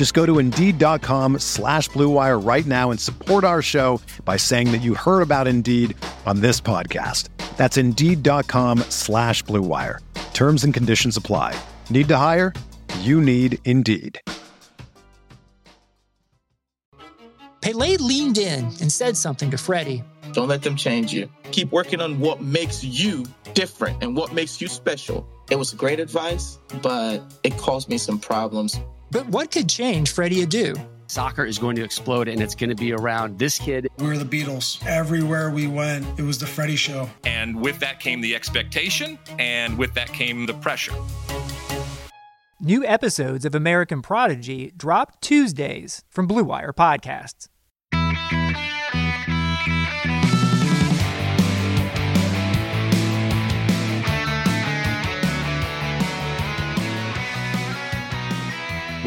Just go to Indeed.com slash BlueWire right now and support our show by saying that you heard about Indeed on this podcast. That's Indeed.com slash BlueWire. Terms and conditions apply. Need to hire? You need Indeed. Pele leaned in and said something to Freddie. Don't let them change you. Keep working on what makes you different and what makes you special. It was great advice, but it caused me some problems. But what could change Freddie Adu? Soccer is going to explode and it's going to be around this kid. We were the Beatles. Everywhere we went, it was the Freddie show. And with that came the expectation, and with that came the pressure. New episodes of American Prodigy drop Tuesdays from Blue Wire Podcasts.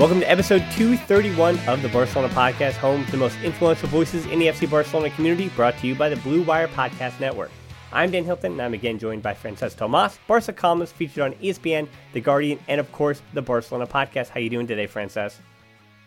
Welcome to episode 231 of the Barcelona Podcast, home to the most influential voices in the FC Barcelona community, brought to you by the Blue Wire Podcast Network. I'm Dan Hilton, and I'm again joined by Francesc Tomas, Barca columnist featured on ESPN, The Guardian, and of course, the Barcelona Podcast. How you doing today, Francesc?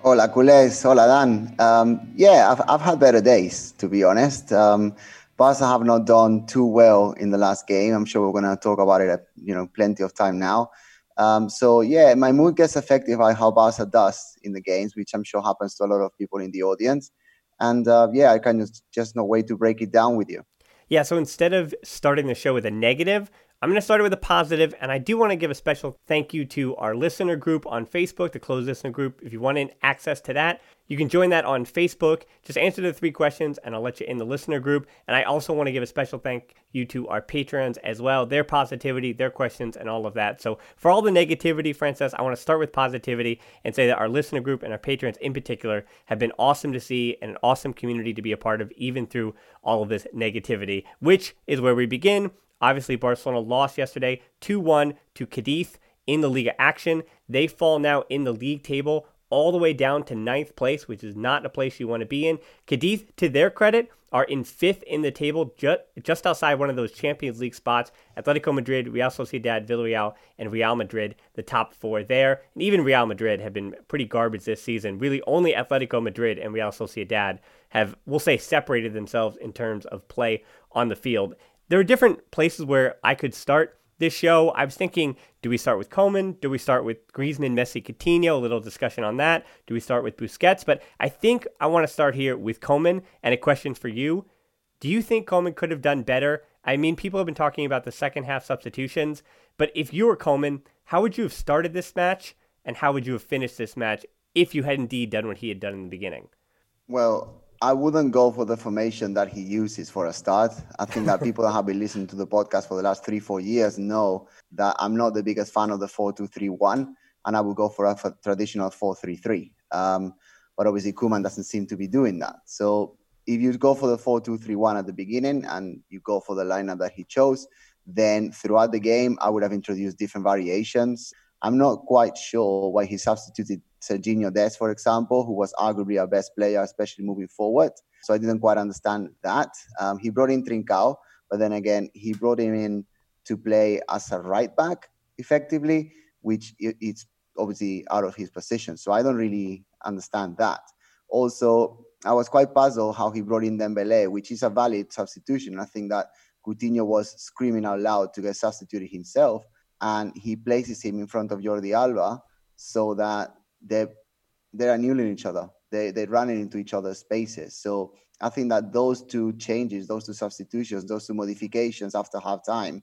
Hola, culés. Hola, Dan. Um, yeah, I've, I've had better days, to be honest. Um, Barca have not done too well in the last game. I'm sure we're going to talk about it you know plenty of time now. Um, so yeah, my mood gets affected by how Barca does in the games, which I'm sure happens to a lot of people in the audience. And uh, yeah, I kind of just no way to break it down with you. Yeah, so instead of starting the show with a negative, I'm going to start it with a positive, and I do want to give a special thank you to our listener group on Facebook, the closed listener group. If you want access to that, you can join that on Facebook. Just answer the three questions, and I'll let you in the listener group. And I also want to give a special thank you to our patrons as well, their positivity, their questions, and all of that. So for all the negativity, Frances, I want to start with positivity and say that our listener group and our patrons in particular have been awesome to see and an awesome community to be a part of, even through all of this negativity, which is where we begin Obviously, Barcelona lost yesterday 2 1 to Cadiz in the Liga action. They fall now in the league table all the way down to ninth place, which is not a place you want to be in. Cadiz, to their credit, are in fifth in the table, just, just outside one of those Champions League spots. Atletico Madrid, Real Sociedad, Villarreal, and Real Madrid, the top four there. And even Real Madrid have been pretty garbage this season. Really, only Atletico Madrid and Real Sociedad have, we'll say, separated themselves in terms of play on the field there are different places where I could start this show. I was thinking, do we start with Koeman? Do we start with Griezmann, Messi, Coutinho? A little discussion on that. Do we start with Busquets? But I think I want to start here with Koeman and a question for you. Do you think Koeman could have done better? I mean, people have been talking about the second half substitutions, but if you were Koeman, how would you have started this match and how would you have finished this match if you had indeed done what he had done in the beginning? Well, I wouldn't go for the formation that he uses for a start. I think that people that have been listening to the podcast for the last three, four years know that I'm not the biggest fan of the 4 2 3 1, and I would go for a for traditional 4 3 3. Um, but obviously, Koeman doesn't seem to be doing that. So if you go for the 4 2 3 1 at the beginning and you go for the lineup that he chose, then throughout the game, I would have introduced different variations. I'm not quite sure why he substituted Serginho Dest, for example, who was arguably our best player, especially moving forward. So I didn't quite understand that. Um, he brought in Trincao, but then again, he brought him in to play as a right back effectively, which it's obviously out of his position. So I don't really understand that. Also, I was quite puzzled how he brought in Dembele, which is a valid substitution. I think that Coutinho was screaming out loud to get substituted himself, and he places him in front of Jordi Alba so that they they're annealing each other. They they're running into each other's spaces. So I think that those two changes, those two substitutions, those two modifications after halftime,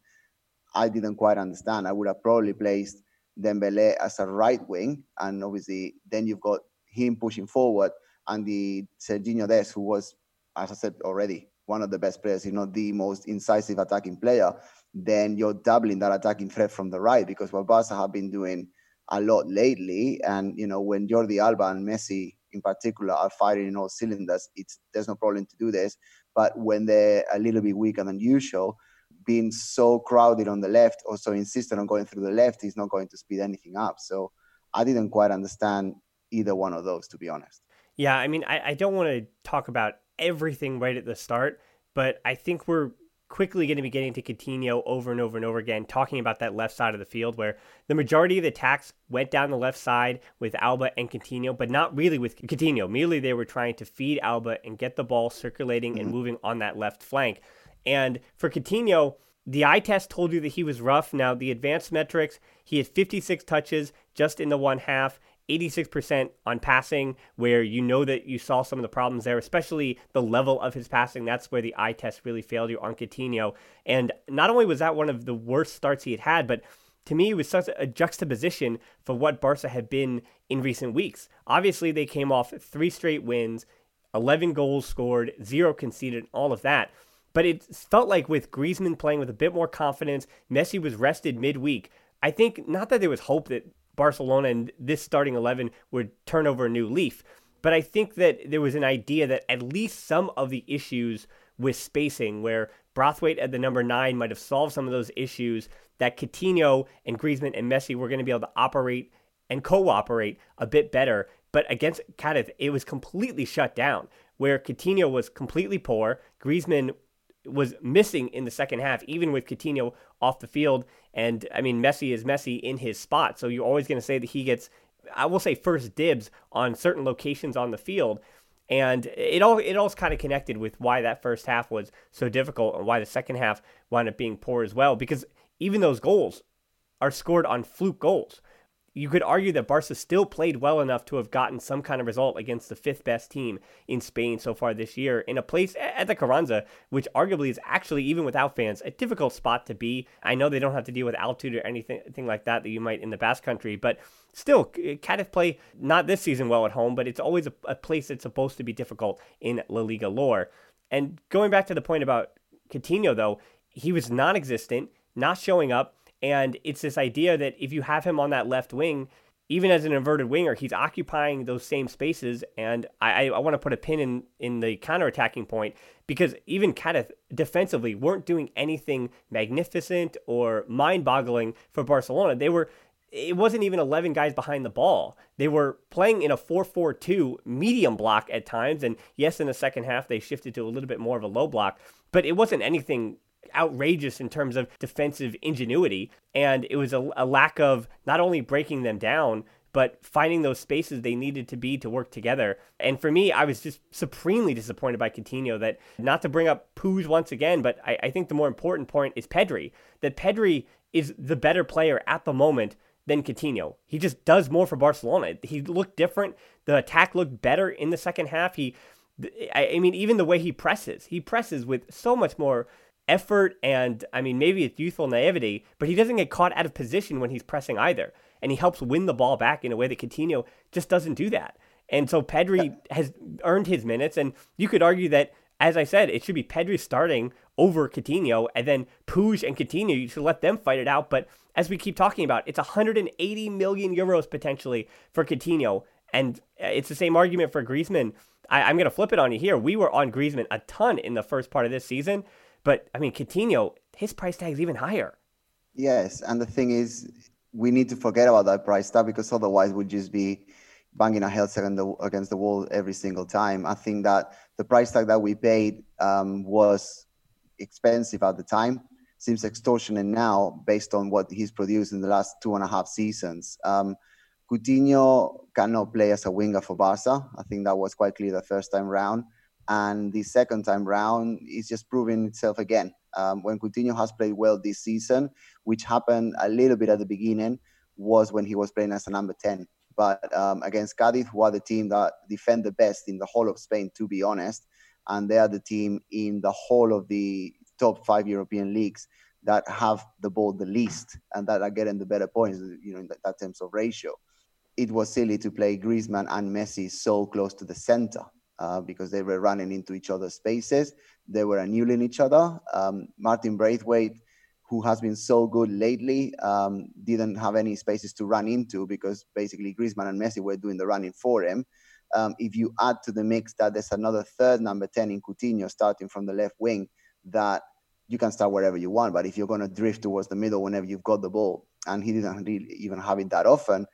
I didn't quite understand. I would have probably placed Dembele as a right wing, and obviously then you've got him pushing forward, and the Serginho Dest, who was, as I said already, one of the best players, if not the most incisive attacking player. Then you're doubling that attacking threat from the right because what Barca have been doing a lot lately, and you know when Jordi Alba and Messi in particular are firing in all cylinders, it's there's no problem to do this. But when they're a little bit weaker than usual, being so crowded on the left or so insistent on going through the left is not going to speed anything up. So I didn't quite understand either one of those, to be honest. Yeah, I mean, I, I don't want to talk about everything right at the start, but I think we're quickly going to be getting to Coutinho over and over and over again, talking about that left side of the field where the majority of the attacks went down the left side with Alba and Coutinho, but not really with Coutinho. Merely they were trying to feed Alba and get the ball circulating and mm-hmm. moving on that left flank. And for Coutinho, the eye test told you that he was rough. Now, the advanced metrics, he had 56 touches just in the one half, 86% on passing, where you know that you saw some of the problems there, especially the level of his passing. That's where the eye test really failed you on Coutinho. And not only was that one of the worst starts he had had, but to me, it was such a juxtaposition for what Barca had been in recent weeks. Obviously, they came off three straight wins, 11 goals scored, zero conceded, all of that. But it felt like with Griezmann playing with a bit more confidence, Messi was rested midweek. I think not that there was hope that Barcelona and this starting 11 would turn over a new leaf. But I think that there was an idea that at least some of the issues with spacing, where Braithwaite at the number nine might have solved some of those issues, that Coutinho and Griezmann and Messi were going to be able to operate and cooperate a bit better. But against Cadiz, it was completely shut down, where Coutinho was completely poor. Griezmann was missing in the second half, even with Coutinho off the field. And I mean, Messi is Messi in his spot. So you're always going to say that he gets, I will say, first dibs on certain locations on the field. And it all it all's kind of connected with why that first half was so difficult and why the second half wound up being poor as well. Because even those goals are scored on fluke goals you could argue that Barca still played well enough to have gotten some kind of result against the fifth best team in Spain so far this year in a place at the Carranza, which arguably is actually, even without fans, a difficult spot to be. I know they don't have to deal with altitude or anything, like that that you might in the Basque Country, but still, Cadiz play not this season well at home, but it's always a, a place that's supposed to be difficult in La Liga lore. And going back to the point about Coutinho, though, he was non existent, not showing up and it's this idea that if you have him on that left wing, even as an inverted winger, he's occupying those same spaces. And I, I want to put a pin in, in the counterattacking point because even Cadiz defensively weren't doing anything magnificent or mind boggling for Barcelona. They were it wasn't even 11 guys behind the ball. They were playing in a 4 4 2 medium block at times. And yes, in the second half, they shifted to a little bit more of a low block, but it wasn't anything outrageous in terms of defensive ingenuity. And it was a, a lack of not only breaking them down, but finding those spaces they needed to be to work together. And for me, I was just supremely disappointed by Coutinho that not to bring up Puig once again, but I, I think the more important point is Pedri, that Pedri is the better player at the moment than Coutinho. He just does more for Barcelona. He looked different. The attack looked better in the second half. He I mean, even the way he presses, he presses with so much more effort and I mean maybe it's youthful naivety, but he doesn't get caught out of position when he's pressing either. And he helps win the ball back in a way that Coutinho just doesn't do that. And so Pedri has earned his minutes and you could argue that as I said, it should be Pedri starting over Coutinho and then Puig and Coutinho, you should let them fight it out. But as we keep talking about, it's 180 million euros potentially for Coutinho. And uh, it's the same argument for Griezmann. I, am going to flip it on you here. We were on Griezmann a ton in the first part of this season. But I mean, Coutinho, his price tag is even higher. Yes, and the thing is, we need to forget about that price tag because otherwise we'd just be banging our heads against the wall every single time. I think that the price tag that we paid um, was expensive at the time. Seems extortionate now based on what he's produced in the last two and a half seasons. Um, Coutinho cannot play as a winger for Barca. I think that was quite clear the first time round and the second time round is just proving itself again. Um, when Coutinho has played well this season, which happened a little bit at the beginning, was when he was playing as a number 10. But um, against Cadiz, who are the team that defend the best in the whole of Spain, to be honest, and they are the team in the whole of the top five European leagues that have the ball the least and that are getting the better points, you know, in that, that terms of ratio. It was silly to play Griezmann and Messi so close to the center uh, because they were running into each other's spaces. They were annulling each other. Um, Martin Braithwaite, who has been so good lately, um, didn't have any spaces to run into because basically Griezmann and Messi were doing the running for him. Um, if you add to the mix that there's another third number 10 in Coutinho starting from the left wing, that you can start wherever you want. But if you're going to drift towards the middle whenever you've got the ball, and he didn't really even have it that often,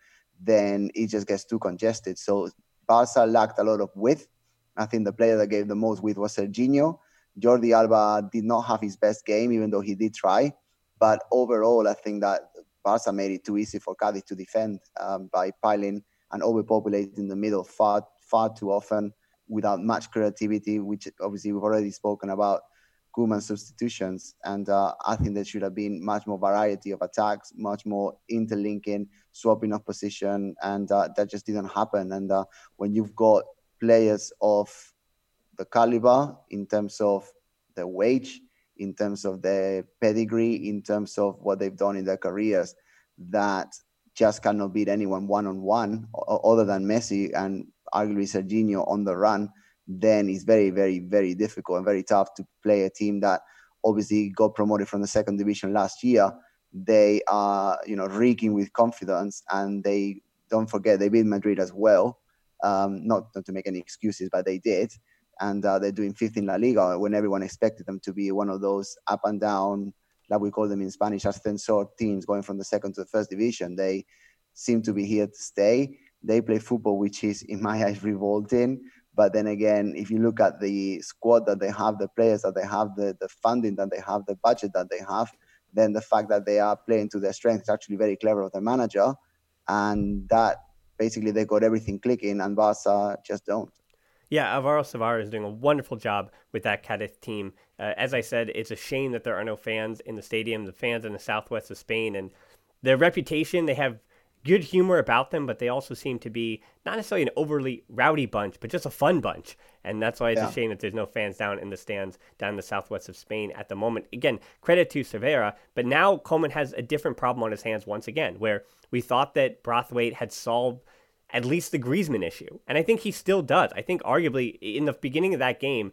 then it just gets too congested. So Barca lacked a lot of width. I think the player that gave the most width was Serginho. Jordi Alba did not have his best game, even though he did try. But overall, I think that Barca made it too easy for Cadiz to defend um, by piling and overpopulating the middle far, far too often without much creativity, which obviously we've already spoken about Koeman substitutions. And uh, I think there should have been much more variety of attacks, much more interlinking, swapping of position, and uh, that just didn't happen. And uh, when you've got players of the caliber in terms of the wage, in terms of their pedigree, in terms of what they've done in their careers, that just cannot beat anyone one on one, other than Messi and arguably Serginho on the run then it's very, very, very difficult and very tough to play a team that obviously got promoted from the second division last year. They are, you know, reeking with confidence, and they don't forget they beat Madrid as well. Um, not, not to make any excuses, but they did, and uh, they're doing fifth in La Liga when everyone expected them to be one of those up and down, like we call them in Spanish, ascensor teams going from the second to the first division. They seem to be here to stay. They play football, which is, in my eyes, revolting. But then again, if you look at the squad that they have, the players that they have, the, the funding that they have, the budget that they have, then the fact that they are playing to their strength is actually very clever of the manager. And that basically they got everything clicking and Barca just don't. Yeah, Alvaro Cervera is doing a wonderful job with that Cadiz team. Uh, as I said, it's a shame that there are no fans in the stadium, the fans in the southwest of Spain, and their reputation, they have good humor about them, but they also seem to be not necessarily an overly rowdy bunch, but just a fun bunch. And that's why it's yeah. a shame that there's no fans down in the stands down in the southwest of Spain at the moment. Again, credit to Cervera, but now Koeman has a different problem on his hands once again, where we thought that Braithwaite had solved at least the Griezmann issue. And I think he still does. I think arguably in the beginning of that game,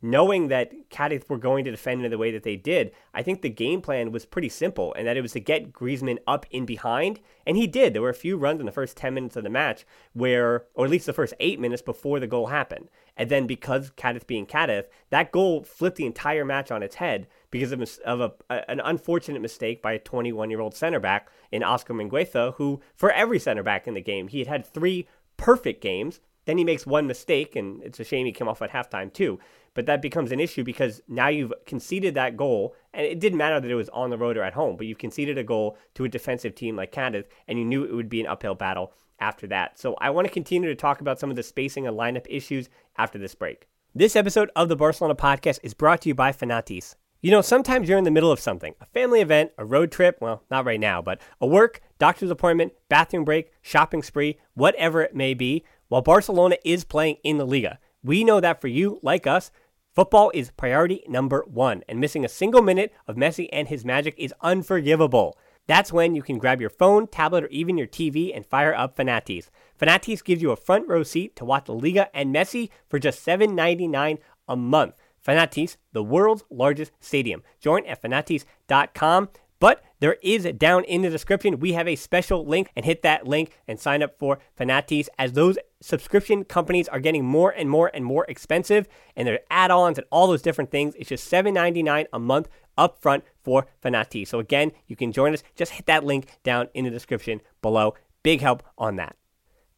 knowing that Cadiz were going to defend in the way that they did, I think the game plan was pretty simple, and that it was to get Griezmann up in behind, and he did. There were a few runs in the first 10 minutes of the match where, or at least the first eight minutes before the goal happened. And then because Cadiz being Cadiz, that goal flipped the entire match on its head because of, of a, a, an unfortunate mistake by a 21 year old center back in Oscar Mingueza, who, for every center back in the game, he had had three perfect games. Then he makes one mistake, and it's a shame he came off at halftime too. But that becomes an issue because now you've conceded that goal, and it didn't matter that it was on the road or at home, but you've conceded a goal to a defensive team like Cadiz, and you knew it would be an uphill battle after that. So I want to continue to talk about some of the spacing and lineup issues after this break. This episode of the Barcelona podcast is brought to you by Fanatiz. You know, sometimes you're in the middle of something a family event, a road trip, well, not right now, but a work, doctor's appointment, bathroom break, shopping spree, whatever it may be, while Barcelona is playing in the Liga. We know that for you, like us, football is priority number one, and missing a single minute of Messi and his magic is unforgivable. That's when you can grab your phone, tablet, or even your TV and fire up Fanatiz. Fanatiz gives you a front row seat to watch the Liga and Messi for just $7.99 a month. Fanatiz, the world's largest stadium. Join at fanatiz.com. But there is down in the description, we have a special link and hit that link and sign up for Fanatiz as those subscription companies are getting more and more and more expensive and their add-ons and all those different things. It's just $7.99 a month upfront for Fanatiz. So again, you can join us. Just hit that link down in the description below. Big help on that.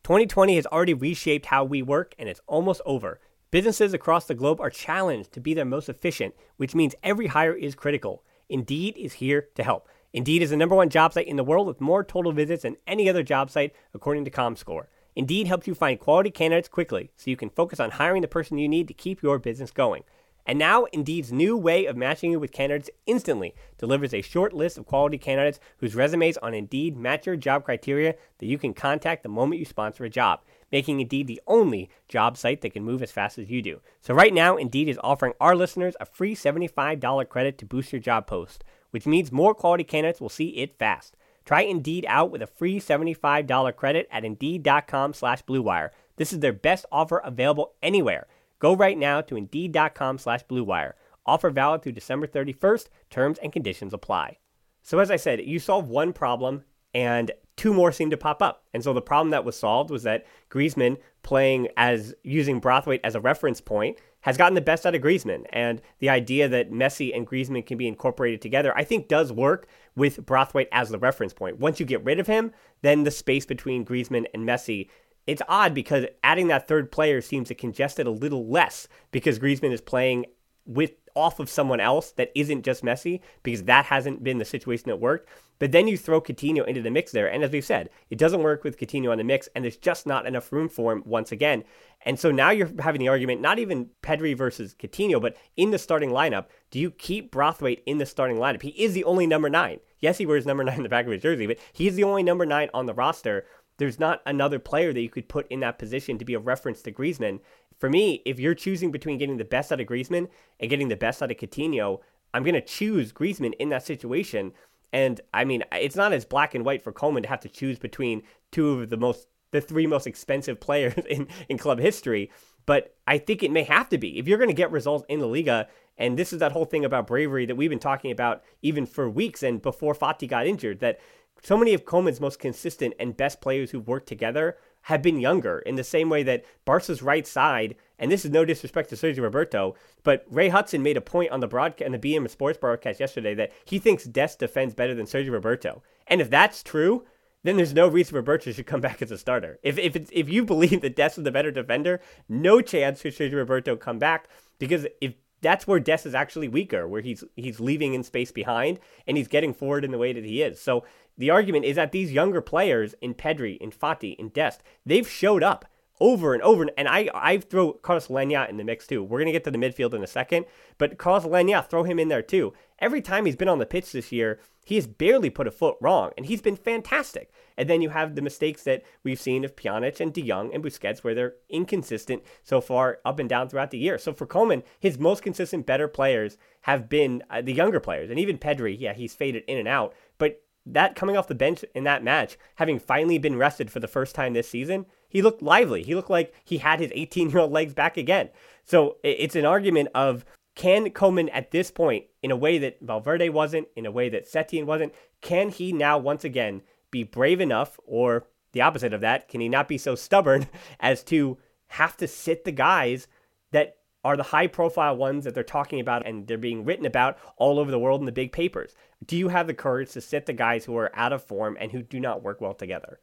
2020 has already reshaped how we work and it's almost over. Businesses across the globe are challenged to be their most efficient, which means every hire is critical. Indeed is here to help. Indeed is the number one job site in the world with more total visits than any other job site, according to ComScore. Indeed helps you find quality candidates quickly so you can focus on hiring the person you need to keep your business going. And now, Indeed's new way of matching you with candidates instantly delivers a short list of quality candidates whose resumes on Indeed match your job criteria that you can contact the moment you sponsor a job making Indeed the only job site that can move as fast as you do. So right now, Indeed is offering our listeners a free $75 credit to boost your job post, which means more quality candidates will see it fast. Try Indeed out with a free $75 credit at Indeed.com slash BlueWire. This is their best offer available anywhere. Go right now to Indeed.com slash BlueWire. Offer valid through December 31st. Terms and conditions apply. So as I said, you solve one problem and two more seem to pop up. And so the problem that was solved was that Griezmann playing as using Braithwaite as a reference point has gotten the best out of Griezmann. And the idea that Messi and Griezmann can be incorporated together, I think does work with Braithwaite as the reference point. Once you get rid of him, then the space between Griezmann and Messi it's odd because adding that third player seems to congest it a little less because Griezmann is playing with off of someone else that isn't just Messi because that hasn't been the situation that worked. But then you throw Coutinho into the mix there. And as we've said, it doesn't work with Coutinho on the mix, and there's just not enough room for him once again. And so now you're having the argument, not even Pedri versus Coutinho, but in the starting lineup, do you keep Braithwaite in the starting lineup? He is the only number nine. Yes, he wears number nine in the back of his jersey, but he's the only number nine on the roster. There's not another player that you could put in that position to be a reference to Griezmann. For me, if you're choosing between getting the best out of Griezmann and getting the best out of Coutinho, I'm going to choose Griezmann in that situation and I mean, it's not as black and white for Koeman to have to choose between two of the most, the three most expensive players in, in club history. But I think it may have to be. If you're going to get results in the Liga, and this is that whole thing about bravery that we've been talking about even for weeks and before Fati got injured, that so many of Koeman's most consistent and best players who've worked together have been younger in the same way that Barca's right side, and this is no disrespect to Sergio Roberto, but Ray Hudson made a point on the broadcast and the beIN Sports broadcast yesterday that he thinks Dest defends better than Sergio Roberto. And if that's true, then there's no reason Roberto should come back as a starter. If if if you believe that Dest is the better defender, no chance should Sergio Roberto come back because if that's where Dest is actually weaker, where he's he's leaving in space behind and he's getting forward in the way that he is. So the argument is that these younger players in Pedri, in Fati, in Dest, they've showed up over and over. And I, I throw Carles Aleñá in the mix too. We're going to get to the midfield in a second, but Carles Aleñá, throw him in there too. Every time he's been on the pitch this year, he has barely put a foot wrong, and he's been fantastic. And then you have the mistakes that we've seen of Pjanic and De Jong and Busquets, where they're inconsistent so far up and down throughout the year. So for Koeman, his most consistent, better players have been uh, the younger players, and even Pedri. Yeah, he's faded in and out, but that coming off the bench in that match, having finally been rested for the first time this season, he looked lively. He looked like he had his 18 year old legs back again. So it's an argument of can Koeman at this point, in a way that Valverde wasn't, in a way that Setien wasn't, can he now once again be brave enough, or the opposite of that, can he not be so stubborn as to have to sit the guys that are the high profile ones that they're talking about and they're being written about all over the world in the big papers. Do you have the courage to sit the guys who are out of form and who do not work well together?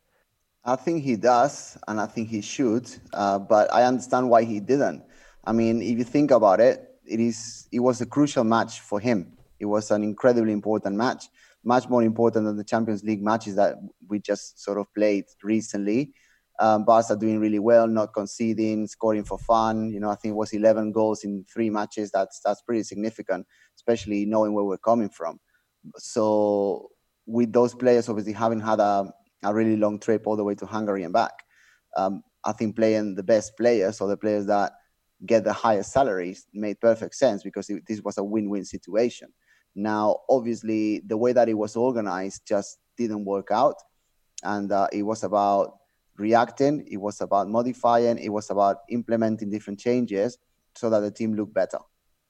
I think he does, and I think he should, uh, but I understand why he didn't. I mean, if you think about it, it is it was a crucial match for him. It was an incredibly important match, much more important than the Champions League matches that we just sort of played recently um, Barca doing really well, not conceding, scoring for fun. You know, I think it was 11 goals in three matches. That's that's pretty significant, especially knowing where we're coming from. So with those players obviously having had a, a really long trip all the way to Hungary and back, um, I think playing the best players or the players that get the highest salaries made perfect sense because it, this was a win-win situation. Now, obviously, the way that it was organized just didn't work out, and uh, it was about reacting, it was about modifying, it was about implementing different changes so that the team looked better.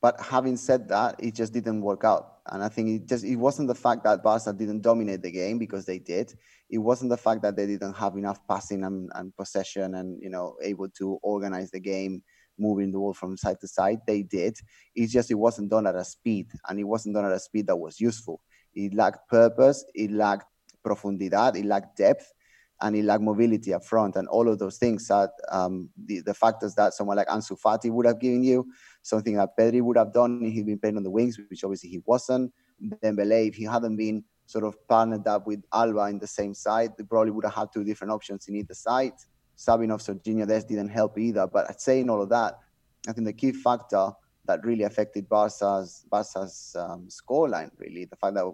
But having said that, it just didn't work out. And I think it just it wasn't the fact that Barca didn't dominate the game because they did. It wasn't the fact that they didn't have enough passing and, and possession and you know able to organize the game, moving the ball from side to side. They did. It's just it wasn't done at a speed, and it wasn't done at a speed that was useful. It lacked purpose. It lacked profundidad. It lacked depth and it lacked mobility up front and all of those things that um, the, the factors that someone like Ansu Fati would have given you, something that Pedri would have done if he'd been playing on the wings, which obviously he wasn't. Dembele, if he hadn't been sort of partnered up with Alba in the same side, they probably would have had two different options in either side. Subbing off Serginho Dest didn't help either. But saying all of that, I think the key factor that really affected Barca's Barca's um, scoreline. Really, the fact that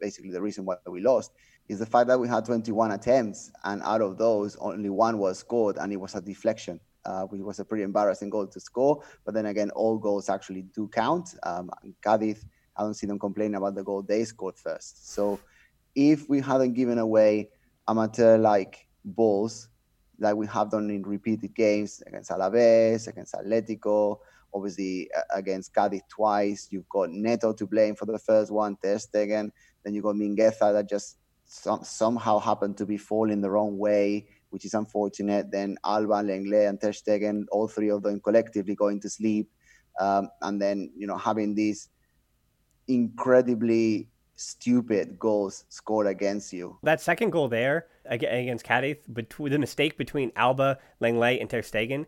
basically the reason why we lost is the fact that we had 21 attempts, and out of those, only one was scored, and it was a deflection. Uh, which was a pretty embarrassing goal to score. But then again, all goals actually do count. Um, Cadiz, I don't see them complaining about the goal they scored first. So if we hadn't given away amateur like balls like we have done in repeated games against Alaves, against Atletico, obviously against Cadiz twice. You've got Neto to blame for the first one, Ter Stegen. Then you got Mingueza that just some, somehow happened to be falling the wrong way, which is unfortunate. Then Alba, Lenglet, and Ter Stegen, all three of them collectively going to sleep. Um, and then, you know, having these incredibly stupid goals scored against you. That second goal there against Cadiz, between the mistake between Alba, Lenglet, and Ter Stegen.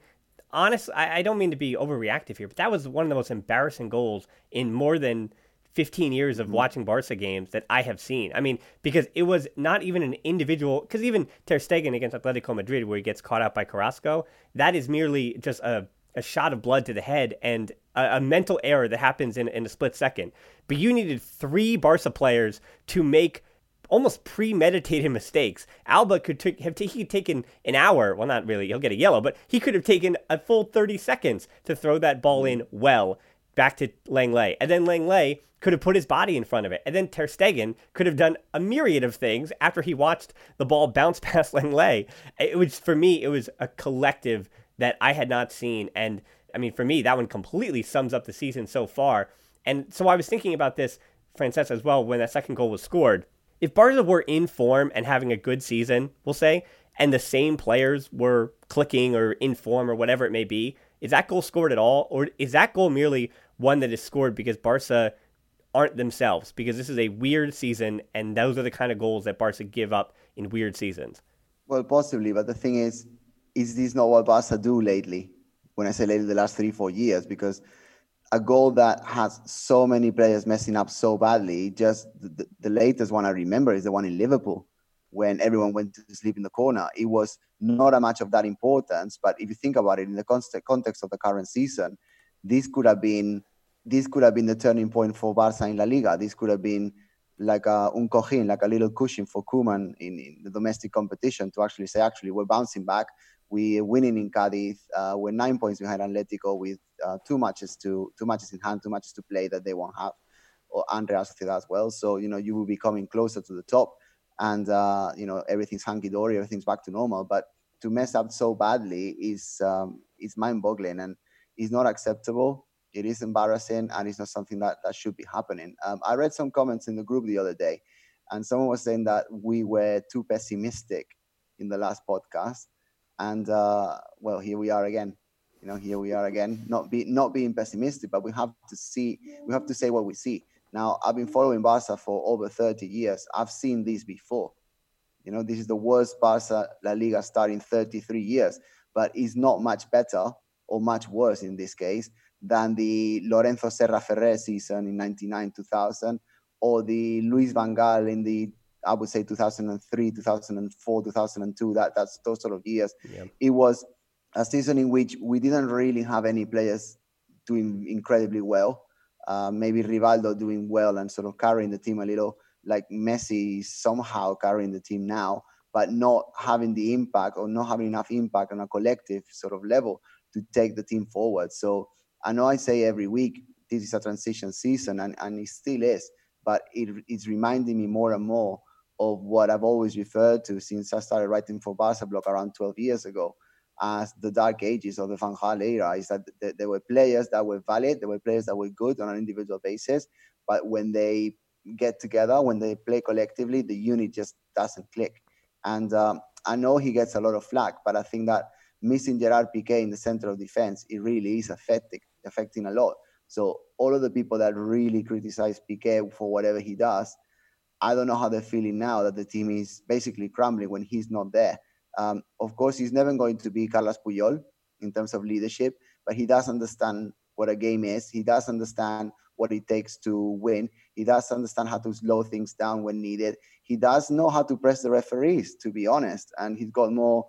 Honest, I, I don't mean to be overreactive here, but that was one of the most embarrassing goals in more than 15 years of mm-hmm. watching Barca games that I have seen. I mean, because it was not even an individual, because even Ter Stegen against Atletico Madrid, where he gets caught out by Carrasco, that is merely just a, a shot of blood to the head and a, a mental error that happens in, in a split second. But you needed three Barca players to make almost premeditated mistakes. Alba could t- have t- taken an hour. Well, not really. He'll get a yellow, but he could have taken a full 30 seconds to throw that ball in well back to Lenglet. And then Lenglet could have put his body in front of it. And then Ter Stegen could have done a myriad of things after he watched the ball bounce past Lenglet. It was, for me, it was a collective that I had not seen. And I mean, for me, that one completely sums up the season so far. And so I was thinking about this, Francesa, as well, when that second goal was scored if Barca were in form and having a good season, we'll say, and the same players were clicking or in form or whatever it may be, is that goal scored at all? Or is that goal merely one that is scored because Barca aren't themselves? Because this is a weird season, and those are the kind of goals that Barca give up in weird seasons. Well, possibly, but the thing is, is this not what Barca do lately? When I say lately, the last three, four years, because a goal that has so many players messing up so badly. Just the, the, latest one I remember is the one in Liverpool when everyone went to sleep in the corner. It was not a match of that importance, but if you think about it in the context of the current season, this could have been this could have been the turning point for Barca in La Liga. This could have been like a un cojín, like a little cushion for Koeman in, in the domestic competition to actually say, actually, we're bouncing back. We're winning in Cadiz. Uh, we're nine points behind Atletico with uh, two matches to two matches in hand, two matches to play that they won't have, or and Real Sociedad as well. So you know you will be coming closer to the top, and uh, you know everything's hunky dory, everything's back to normal. But to mess up so badly is um, is mind boggling and is not acceptable. It is embarrassing, and it's not something that that should be happening. Um, I read some comments in the group the other day, and someone was saying that we were too pessimistic in the last podcast, and uh, well, here we are again you know, here we are again, not be not being pessimistic, but we have to see, we have to say what we see. Now, I've been following Barca for over 30 years. I've seen this before. You know, this is the worst Barca La Liga start in 33 years, but it's not much better or much worse in this case than the Lorenzo Serra Ferrer season in 99 2000 or the Luis Van Gaal in the I would say 2003, 2004, 2002. That that's those sort of years. Yeah. It was a season in which we didn't really have any players doing incredibly well. Uh, maybe Rivaldo doing well and sort of carrying the team a little, like Messi somehow carrying the team now, but not having the impact or not having enough impact on a collective sort of level to take the team forward. So I know I say every week this is a transition season, and, and it still is, but it, it's reminding me more and more of what I've always referred to since I started writing for Barca Blog around 12 years ago as the dark ages of the Van Gaal era is that there were players that were valid, there were players that were good on an individual basis, but when they get together, when they play collectively, the unit just doesn't click. And um, I know he gets a lot of flack, but I think that missing Gerard Piqué in the center of defense, it really is affecting, affecting a lot. So all of the people that really criticize Piqué for whatever he does, I don't know how they're feeling now that the team is basically crumbling when he's not there. Um, of course, he's never going to be Carlos Puyol in terms of leadership, but he does understand what a game is. He does understand what it takes to win. He does understand how to slow things down when needed. He does know how to press the referees, to be honest, and he's got more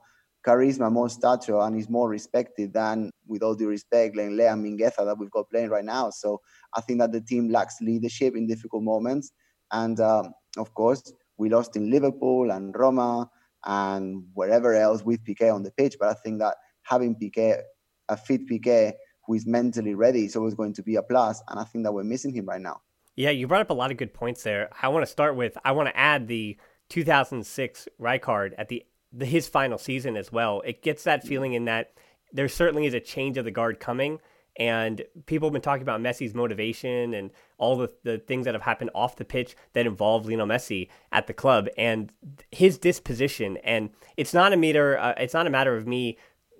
charisma, more stature, and he's more respected than, with all due respect, Lenglet and Mingueza that we've got playing right now. So I think that the team lacks leadership in difficult moments. And um, of course, we lost in Liverpool and Roma and wherever else with Piqué on the pitch. But I think that having Piqué, a fit Piqué who is mentally ready, is always going to be a plus. And I think that we're missing him right now. Yeah, you brought up a lot of good points there. I want to start with I want to add the 2006 Rijkaard at the, the his final season as well. It gets that feeling in that there certainly is a change of the guard coming. And people have been talking about Messi's motivation and all the, the things that have happened off the pitch that involve Lionel Messi at the club and his disposition. And it's not a matter, uh, it's not a matter of me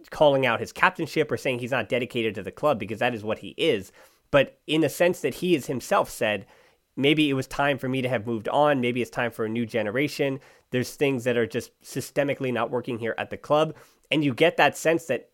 calling out his captainship or saying he's not dedicated to the club because that is what he is. But in a sense that he has himself said, maybe it was time for me to have moved on. Maybe it's time for a new generation. There's things that are just systemically not working here at the club. And you get that sense that,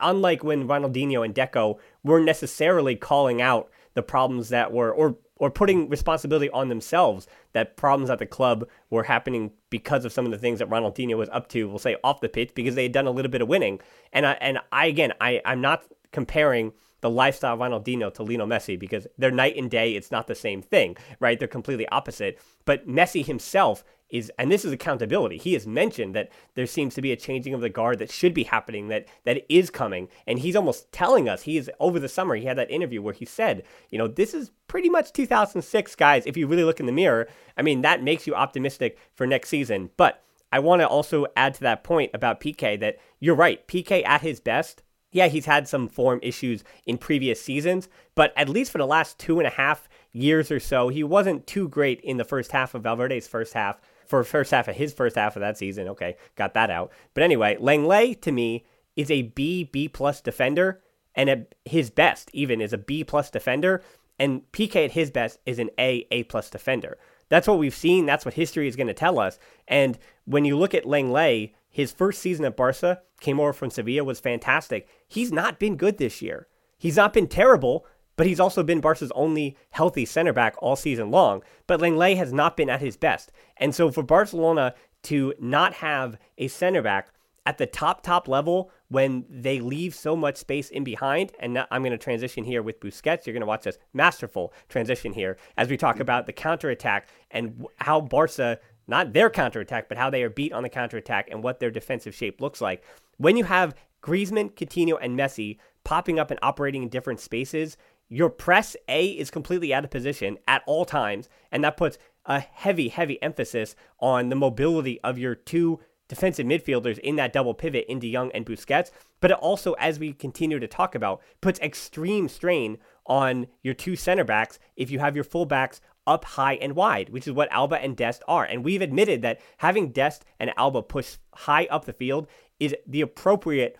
unlike when Ronaldinho and Deco weren't necessarily calling out the problems that were, or or putting responsibility on themselves that problems at the club were happening because of some of the things that Ronaldinho was up to, we'll say off the pitch, because they had done a little bit of winning. And I, and I again, I, I'm not comparing the lifestyle of Ronaldinho to Lionel Messi because they're night and day. It's not the same thing, right? They're completely opposite. But Messi himself is, and this is accountability. He has mentioned that there seems to be a changing of the guard that should be happening, that that is coming, and he's almost telling us. He is over the summer. He had that interview where he said, you know, this is pretty much 2006, guys. If you really look in the mirror, I mean, that makes you optimistic for next season. But I want to also add to that point about Piqué that you're right. Piqué at his best yeah, he's had some form issues in previous seasons, but at least for the last two and a half years or so, he wasn't too great in the first half of Valverde's first half for first half of his first half of that season. Okay, got that out. But anyway, Lenglet to me is a B B plus defender, and at his best even is a B plus defender, and Piqué at his best is an A A plus defender. That's what we've seen. That's what history is going to tell us. And when you look at Lenglet, his first season at Barca came over from Sevilla was fantastic. He's not been good this year. He's not been terrible, but he's also been Barca's only healthy center back all season long. But Lenglet has not been at his best. And so for Barcelona to not have a center back at the top, top level when they leave so much space in behind, and I'm going to transition here with Busquets. You're going to watch this masterful transition here as we talk about the counterattack and how Barca, not their counterattack, but how they are beat on the counterattack and what their defensive shape looks like. When you have Griezmann, Coutinho, and Messi popping up and operating in different spaces, your press A is completely out of position at all times, and that puts a heavy, heavy emphasis on the mobility of your two defensive midfielders in that double pivot in De Jong and Busquets. But it also, as we continue to talk about, puts extreme strain on your two center backs if you have your fullbacks up high and wide, which is what Alba and Dest are. And we've admitted that having Dest and Alba push high up the field is the appropriate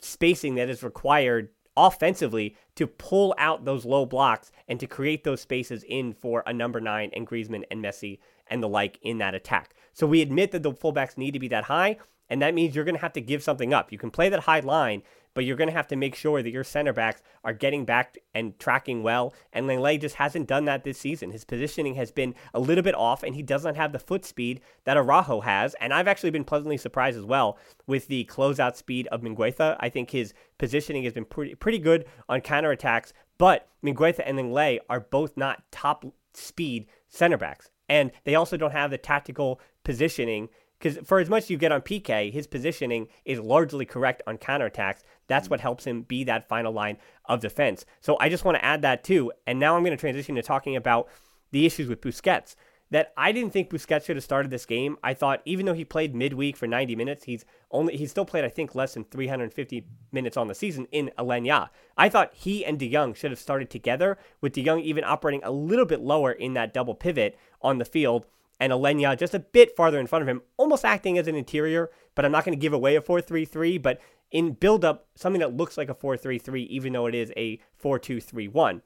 spacing that is required offensively to pull out those low blocks and to create those spaces in for a number nine and Griezmann and Messi and the like in that attack. So we admit that the fullbacks need to be that high, and that means you're going to have to give something up. You can play that high line, but you're going to have to make sure that your center backs are getting back and tracking well. And Lenglet just hasn't done that this season. His positioning has been a little bit off, and he doesn't have the foot speed that Araujo has. And I've actually been pleasantly surprised as well with the closeout speed of Mingueza. I think his positioning has been pretty pretty good on counterattacks, but Mingueza and Lenglet are both not top speed center backs. And they also don't have the tactical positioning because for as much as you get on Piqué, his positioning is largely correct on counterattacks. That's what helps him be that final line of defense. So I just want to add that too. And now I'm going to transition to talking about the issues with Busquets. That I didn't think Busquets should have started this game. I thought even though he played midweek for 90 minutes, he's only he's still played I think less than 350 minutes on the season in Aleñá. I thought he and De Jong should have started together, with De Jong even operating a little bit lower in that double pivot on the field and Aleñá just a bit farther in front of him, almost acting as an interior, but I'm not going to give away a 4 3 3, but in build up, something that looks like a 4 3 3, even though it is a 4 2 3 1.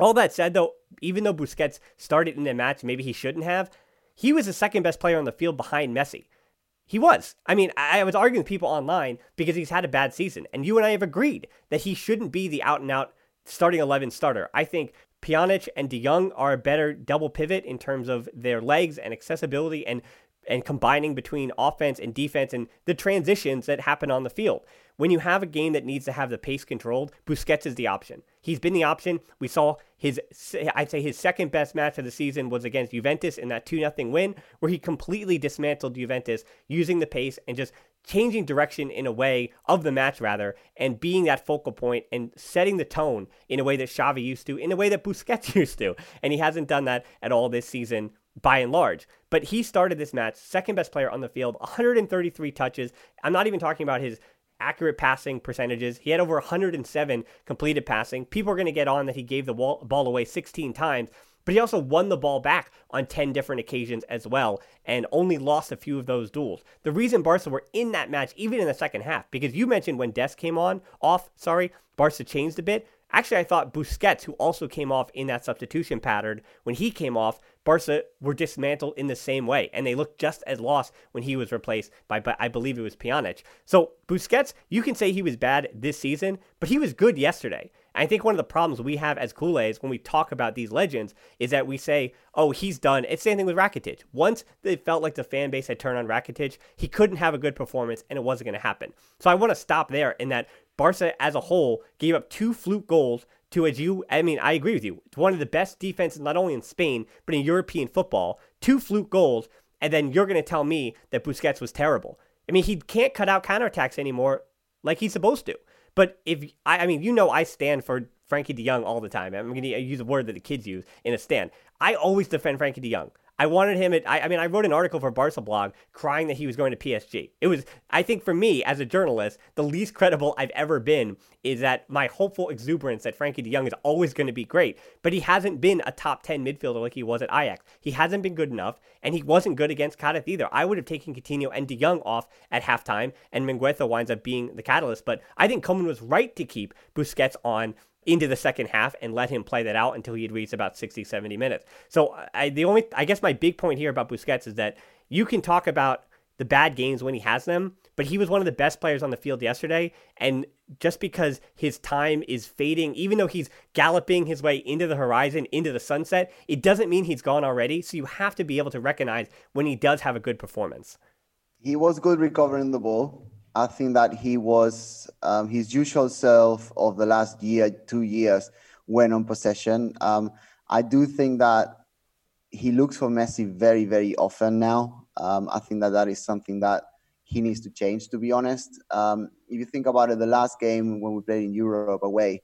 All that said, though, even though Busquets started in the match, maybe he shouldn't have, he was the second best player on the field behind Messi. He was. I mean, I was arguing with people online because he's had a bad season, and you and I have agreed that he shouldn't be the out and out starting 11 starter. I think Pjanic and De Jong are a better double pivot in terms of their legs and accessibility and and combining between offense and defense and the transitions that happen on the field. When you have a game that needs to have the pace controlled, Busquets is the option. He's been the option. We saw his, I'd say his second best match of the season was against Juventus in that 2 0 win, where he completely dismantled Juventus using the pace and just changing direction in a way of the match rather and being that focal point and setting the tone in a way that Xavi used to in a way that Busquets used to and he hasn't done that at all this season by and large but he started this match second best player on the field 133 touches I'm not even talking about his accurate passing percentages. He had over 107 completed passing. People are going to get on that he gave the ball away 16 times, but he also won the ball back on 10 different occasions as well and only lost a few of those duels. The reason Barca were in that match, even in the second half, because you mentioned when Dest came on, off, sorry, Barca changed a bit. Actually, I thought Busquets, who also came off in that substitution pattern, when he came off, Barca were dismantled in the same way, and they looked just as lost when he was replaced by, I believe it was Pjanic. So Busquets, you can say he was bad this season, but he was good yesterday. I think one of the problems we have as Culés when we talk about these legends is that we say, oh, he's done. It's the same thing with Rakitic. Once it felt like the fan base had turned on Rakitic, he couldn't have a good performance and it wasn't going to happen. So I want to stop there in that Barca as a whole gave up two fluke goals to, as you, I mean, I agree with you. It's one of the best defenses, not only in Spain, but in European football. Two fluke goals, and then you're going to tell me that Busquets was terrible. I mean, he can't cut out counterattacks anymore like he's supposed to. But if I, I mean, you know, I stand for Frenkie De Jong all the time. I'm going to use a word that the kids use in a stand. I always defend Frenkie De Jong. I wanted him at, I, I, mean, I wrote an article for Barca blog crying that he was going to PSG. It was, I think for me as a journalist, the least credible I've ever been is that my hopeful exuberance that Frenkie de Jong is always going to be great, but he hasn't been a top 10 midfielder like he was at Ajax. He hasn't been good enough, and he wasn't good against Cadiz either. I would have taken Coutinho and de Jong off at halftime, and Mingueza winds up being the catalyst, but I think Koeman was right to keep Busquets on into the second half and let him play that out until he had reached about 60, 70 minutes. So I, the only, I guess my big point here about Busquets is that you can talk about the bad games when he has them, but he was one of the best players on the field yesterday. And just because his time is fading, even though he's galloping his way into the horizon, into the sunset, it doesn't mean he's gone already. So you have to be able to recognize when he does have a good performance. He was good recovering the ball. I think that he was um, his usual self of the last year, two years, when on possession. Um, I do think that he looks for Messi very, very often now. Um, I think that that is something that he needs to change, to be honest. Um, if you think about it, the last game when we played in Europe away,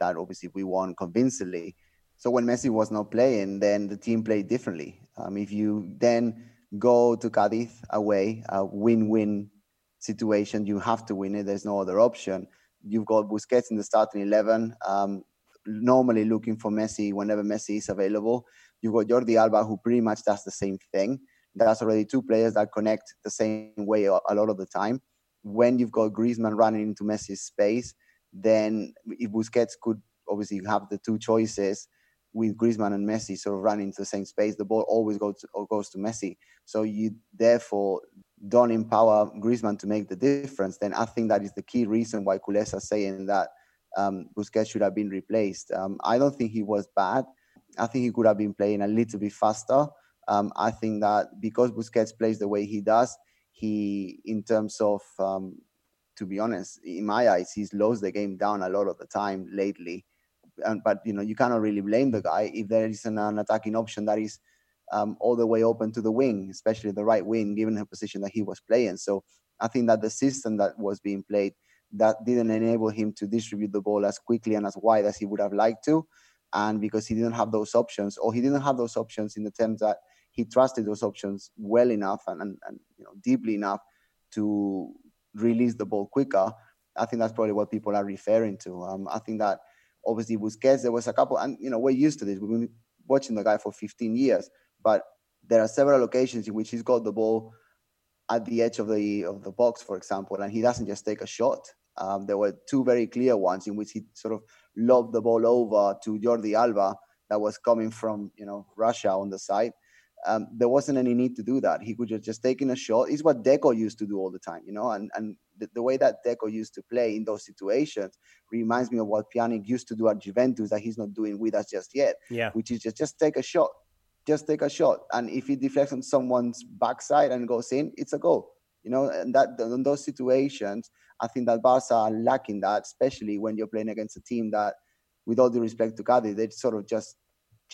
that obviously we won convincingly. So when Messi was not playing, then the team played differently. Um, if you then go to Cadiz away, a win-win situation, you have to win it. There's no other option. You've got Busquets in the starting 11, um, normally looking for Messi whenever Messi is available. You've got Jordi Alba, who pretty much does the same thing. That's already two players that connect the same way a, lot of the time. When you've got Griezmann running into Messi's space, then if Busquets could obviously have the two choices with Griezmann and Messi sort of running into the same space, the ball always goes to, goes to Messi. So you therefore don't empower Griezmann to make the difference, then I think that is the key reason why Culés are saying that um, Busquets should have been replaced. Um, I don't think he was bad. I think he could have been playing a little bit faster. Um, I think that because Busquets plays the way he does, he, in terms of, um, to be honest, in my eyes, he's lost the game down a lot of the time lately. And, but you know, you cannot really blame the guy if there is an, an attacking option that is um, all the way open to the wing, especially the right wing, given the position that he was playing. So I think that the system that was being played that didn't enable him to distribute the ball as quickly and as wide as he would have liked to, and because he didn't have those options, or he didn't have those options in the terms that he trusted those options well enough and, and, and you know deeply enough to release the ball quicker. I think that's probably what people are referring to. Um, I think that obviously Busquets, there was a couple, and you know we're used to this. We've been watching the guy for 15 years but there are several occasions in which he's got the ball at the edge of the of the box, for example, and he doesn't just take a shot. Um, there were two very clear ones in which he sort of lobbed the ball over to Jordi Alba that was coming from you know Russia on the side. Um, there wasn't any need to do that. He could just just taking a shot. It's what Deco used to do all the time, you know. And and the, the, way that Deco used to play in those situations reminds me of what Pjanic used to do at Juventus that he's not doing with us just yet. Yeah. Which is just just take a shot just take a shot. And if it deflects on someone's backside and goes in, it's a goal. You know, and that in those situations, I think that Barca are lacking that, especially when you're playing against a team that, with all due respect to Cadiz, they sort of just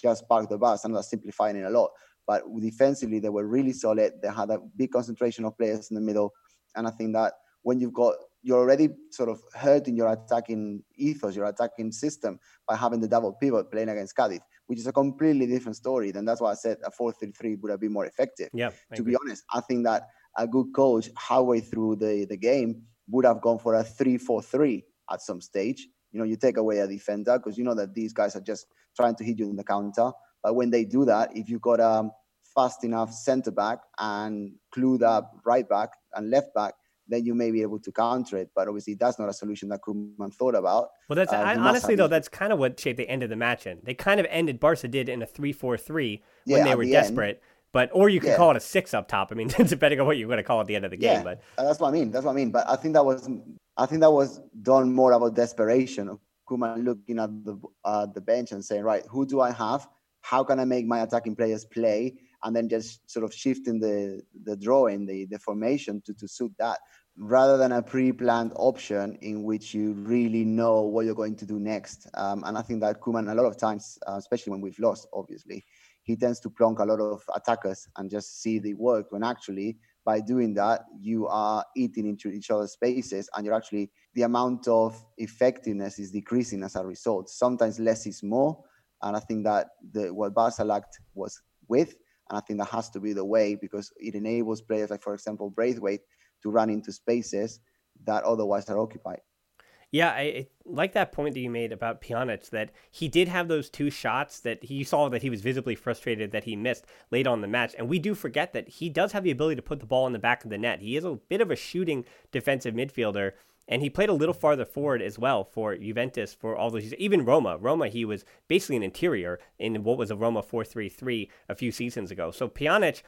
just park the bus. I'm not simplifying it a lot, but defensively they were really solid. They had a big concentration of players in the middle, and I think that when you've got you're already sort of hurting your attacking ethos, your attacking system by having the double pivot playing against Cadiz, which is a completely different story. Then that's why I said a 4-3-3 would have been more effective. Yeah. To be honest, I think that a good coach halfway through the, the game would have gone for a 3-4-3 at some stage. You know, you take away a defender because you know that these guys are just trying to hit you in the counter. But when they do that, if you've got a fast enough centre back and clued up right back and left back, then you may be able to counter it. But obviously, that's not a solution that Koeman thought about. Well, that's uh, I, honestly though that's kind of what shaped the end of the match in. They kind of ended Barca did in a three-four-three when yeah, they were the desperate. End. But or you could yeah. call it a six up top. I mean, depending on what you're going to call at the end of the game. Yeah, but that's what I mean. That's what I mean. But I think that was I think that was done more about desperation of Koeman looking at the uh, the bench and saying, right, who do I have? How can I make my attacking players play? And then just sort of shifting the the drawing, the the formation to to suit that rather than a pre-planned option in which you really know what you're going to do next. Um, and I think that Koeman a lot of times, uh, especially when we've lost, obviously, he tends to plonk a lot of attackers and just see the work when actually by doing that you are eating into each other's spaces and you're actually the amount of effectiveness is decreasing as a result sometimes less is more and i think that the what barca lacked was width and i think that has to be the way because it enables players like for example braithwaite to run into spaces that otherwise are occupied. Yeah, I, I, like that point that you made about Pjanic that he did have those two shots that he saw that he was visibly frustrated that he missed late on the match. And we do forget that he does have the ability to put the ball in the back of the net. He is a bit of a shooting defensive midfielder. And he played a little farther forward as well for Juventus for all those years. Even Roma. Roma, he was basically an interior in what was a Roma 4 3 3 a few seasons ago. So Pjanic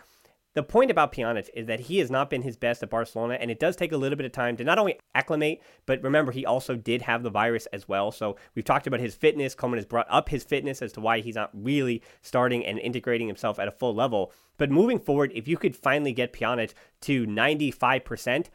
the point about Pjanic is that he has not been his best at Barcelona, and it does take a little bit of time to not only acclimate, but remember he also did have the virus as well. So we've talked about his fitness. Koeman has brought up his fitness as to why he's not really starting and integrating himself at a full level. But moving forward, if you could finally get Pjanic to 95%,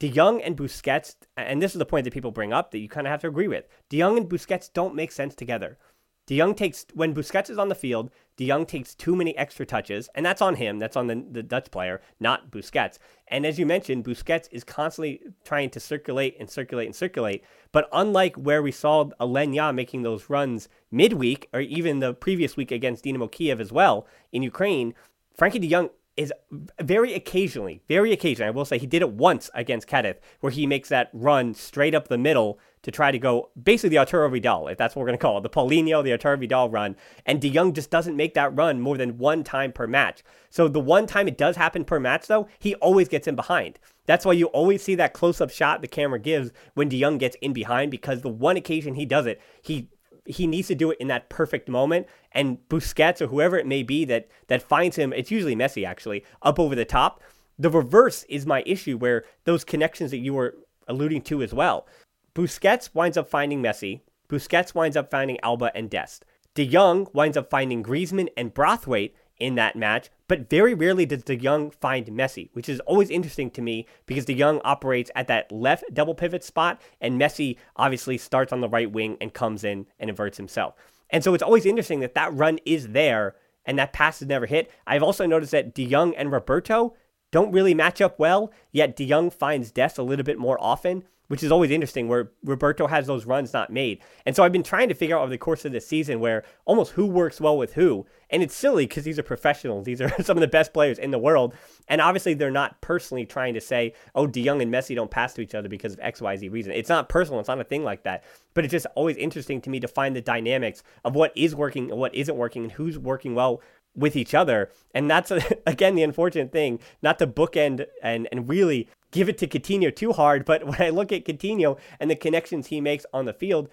De Jong and Busquets, and this is the point that people bring up that you kind of have to agree with. De Jong and Busquets don't make sense together. De Jong takes when Busquets is on the field, De Jong takes too many extra touches, and that's on him. That's on the, the Dutch player, not Busquets. And as you mentioned, Busquets is constantly trying to circulate and circulate and circulate. But unlike where we saw Aleñá making those runs midweek, or even the previous week against Dynamo Kiev as well in Ukraine, Frenkie De Jong is very occasionally, very occasionally, I will say he did it once against Cadiz, where he makes that run straight up the middle to try to go basically the Arturo Vidal, if that's what we're going to call it, the Paulinho, the Arturo Vidal run. And De Jong just doesn't make that run more than one time per match. So the one time it does happen per match, though, he always gets in behind. That's why you always see that close up shot the camera gives when De Jong gets in behind because the one occasion he does it, he he needs to do it in that perfect moment. And Busquets or whoever it may be that that finds him, it's usually Messi actually, up over the top. The reverse is my issue where those connections that you were alluding to as well. Busquets winds up finding Messi. Busquets winds up finding Alba and Dest. De Jong winds up finding Griezmann and Braithwaite in that match, but very rarely does De Jong find Messi, which is always interesting to me because De Jong operates at that left double pivot spot, and Messi obviously starts on the right wing and comes in and inverts himself. And so it's always interesting that that run is there and that pass is never hit. I've also noticed that De Jong and Roberto don't really match up well, yet De Jong finds Dest a little bit more often which is always interesting where Roberto has those runs not made. And so I've been trying to figure out over the course of the season where almost who works well with who. And it's silly because these are professionals. These are some of the best players in the world. And obviously they're not personally trying to say, oh, De and Messi don't pass to each other because of XYZ reason. It's not personal. It's not a thing like that. But it's just always interesting to me to find the dynamics of what is working and what isn't working and who's working well with each other. And that's, again, the unfortunate thing, not to bookend and, and really give it to Coutinho too hard, but when I look at Coutinho and the connections he makes on the field,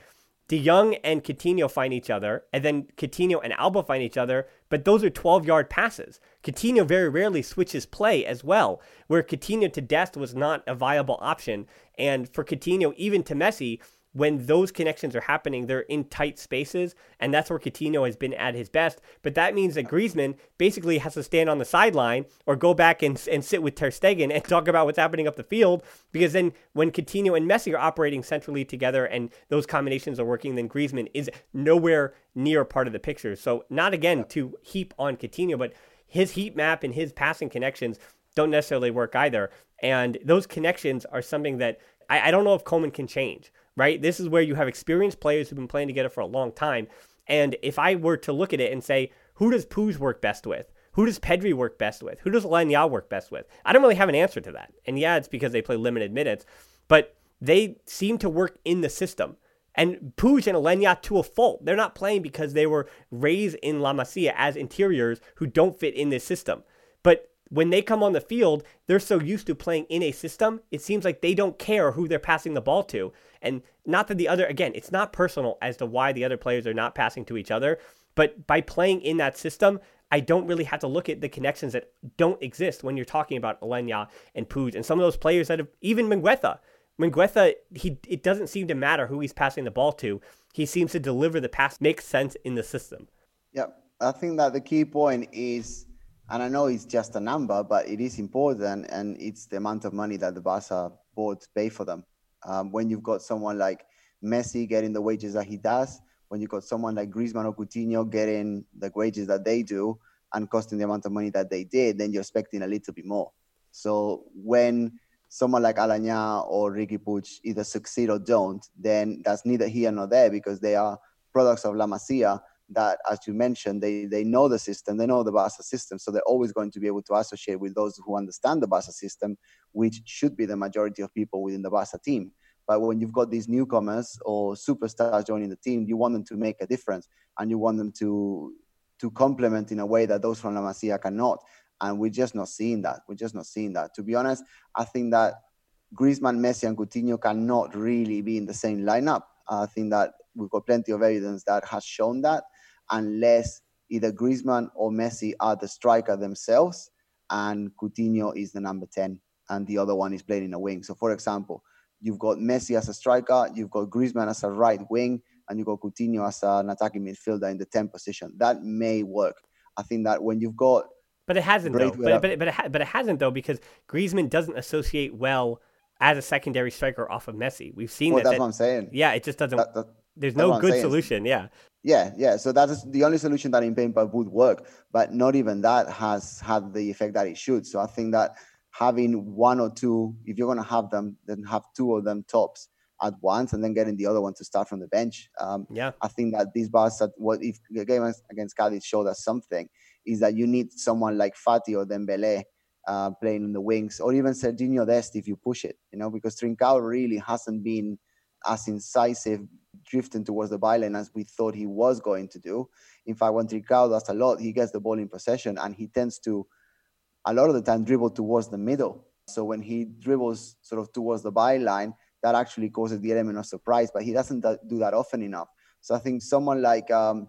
De Jong and Coutinho find each other, and then Coutinho and Alba find each other, but those are 12 yard passes. Coutinho very rarely switches play as well, where Coutinho to Dest was not a viable option. And for Coutinho, even to Messi, when those connections are happening, they're in tight spaces, and that's where Coutinho has been at his best. But that means that Griezmann basically has to stand on the sideline or go back and, and sit with Ter Stegen and talk about what's happening up the field, because then when Coutinho and Messi are operating centrally together and those combinations are working, then Griezmann is nowhere near part of the picture. So not again to heap on Coutinho, but his heat map and his passing connections don't necessarily work either. And those connections are something that I, I don't know if Koeman can change, right? This is where you have experienced players who've been playing together for a long time. And if I were to look at it and say, who does Puig work best with? Who does Pedri work best with? Who does Aleñá work best with? I don't really have an answer to that. And yeah, it's because they play limited minutes, but they seem to work in the system. And Puig and Aleñá to a fault. They're not playing because they were raised in La Masia as interiors who don't fit in this system. But when they come on the field, they're so used to playing in a system, it seems like they don't care who they're passing the ball to. And not that the other, again, it's not personal as to why the other players are not passing to each other, but by playing in that system, I don't really have to look at the connections that don't exist when you're talking about Aleñá and Puig and some of those players that have, even Mingueza. Mingueza, he, it doesn't seem to matter who he's passing the ball to. He seems to deliver the pass, makes sense in the system. Yeah, I think that the key point is and I know it's just a number, but it is important, and it's the amount of money that the Barca board pay for them. Um, when you've got someone like Messi getting the wages that he does, when you've got someone like Griezmann or Coutinho getting the wages that they do and costing the amount of money that they did, then you're expecting a little bit more. So when someone like Aleñá or Riqui Puig either succeed or don't, then that's neither here nor there because they are products of La Masia that, as you mentioned, they, they know the system, they know the Barca system, so they're always going to be able to associate with those who understand the Barca system, which should be the majority of people within the Barca team. But when you've got these newcomers or superstars joining the team, you want them to make a difference and you want them to to complement in a way that those from La Masia cannot. And we're just not seeing that. We're just not seeing that. To be honest, I think that Griezmann, Messi, and Coutinho cannot really be in the same lineup. I think that we've got plenty of evidence that has shown that unless either Griezmann or Messi are the striker themselves and Coutinho is the number 10 and the other one is playing in a wing. So, for example, you've got Messi as a striker, you've got Griezmann as a right wing, and you've got Coutinho as an attacking midfielder in the 10 position. That may work. I think that when you've got but it hasn't though. But, but, but, it ha- but it hasn't though because Griezmann doesn't associate well as a secondary striker off of Messi. We've seen well, that. That's that, what I'm saying. Yeah, it just doesn't. That, that, there's no good solution. Yeah. Yeah, yeah. So that is the only solution that in paper would work, but not even that has had the effect that it should. So I think that having one or two, if you're going to have them, then have two of them tops at once, and then getting the other one to start from the bench. Um, yeah, I think that these bars that what if the game against Cadiz showed us something is that you need someone like Fati or Dembele uh, playing in the wings, or even Serginho Dest if you push it, you know, because Trincao really hasn't been as incisive drifting towards the byline as we thought he was going to do. In fact, when Trincao does a lot, he gets the ball in possession and he tends to, a lot of the time, dribble towards the middle. So when he dribbles sort of towards the byline, that actually causes the element of surprise, but he doesn't do that often enough. So I think someone like, um,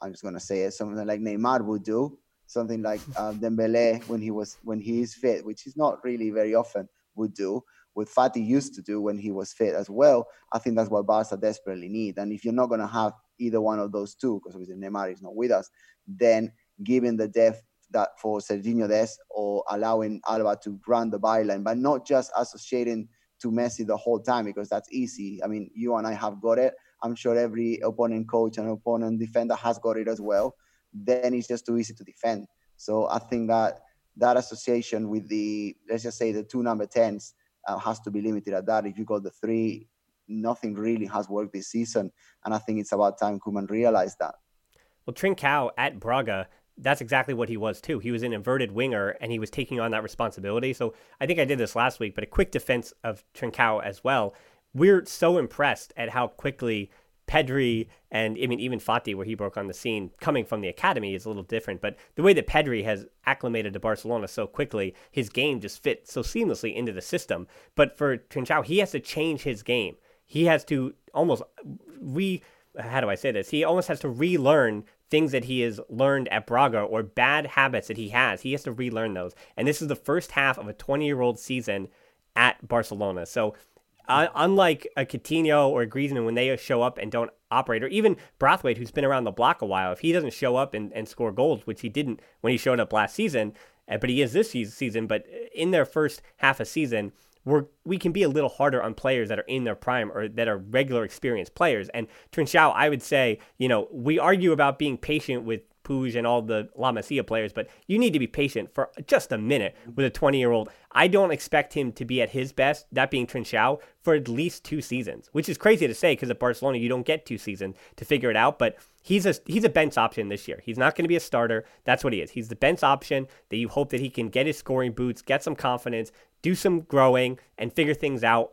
I'm just going to say it, someone like Neymar would do, something like um, Dembele when he was when he is fit, which is not really very often, would do what Fati used to do when he was fit as well. I think that's what Barca desperately need. And if you're not going to have either one of those two, because obviously Neymar is not with us, then giving the depth that for Serginho Dest or allowing Alba to run the byline, but not just associating to Messi the whole time because that's easy. I mean, you and I have got it. I'm sure every opponent coach and opponent defender has got it as well. Then it's just too easy to defend. So I think that that association with the let's just say the two number tens uh, has to be limited at that. If you got the three, nothing really has worked this season, and I think it's about time Koeman realized that. Well, Trincao at Braga, that's exactly what he was too. He was an inverted winger, and he was taking on that responsibility. So I think I did this last week, but a quick defense of Trincao as well. We're so impressed at how quickly Pedri and I mean even Fati, where he broke on the scene, coming from the academy is a little different. But the way that Pedri has acclimated to Barcelona so quickly, his game just fits so seamlessly into the system. But for Trincao, he has to change his game. He has to almost re how do I say this? He almost has to relearn things that he has learned at Braga or bad habits that he has. He has to relearn those. And this is the first half of a 20 year old season at Barcelona. So Uh, unlike a Coutinho or a Griezmann, when they show up and don't operate, or even Braithwaite, who's been around the block a while, if he doesn't show up and, and score goals, which he didn't when he showed up last season, uh, but he is this season, but in their first half a season, we're, we can be a little harder on players that are in their prime or that are regular experienced players. And Trincao, I would say, you know, we argue about being patient with And all the La Masia players, but you need to be patient for just a minute with a 20 year old. I don't expect him to be at his best, that being Trincao, for at least two seasons, which is crazy to say because at Barcelona you don't get two seasons to figure it out. But he's a he's a bench option this year. He's not going to be a starter. That's what he is. He's the bench option that you hope that he can get his scoring boots, get some confidence, do some growing, and figure things out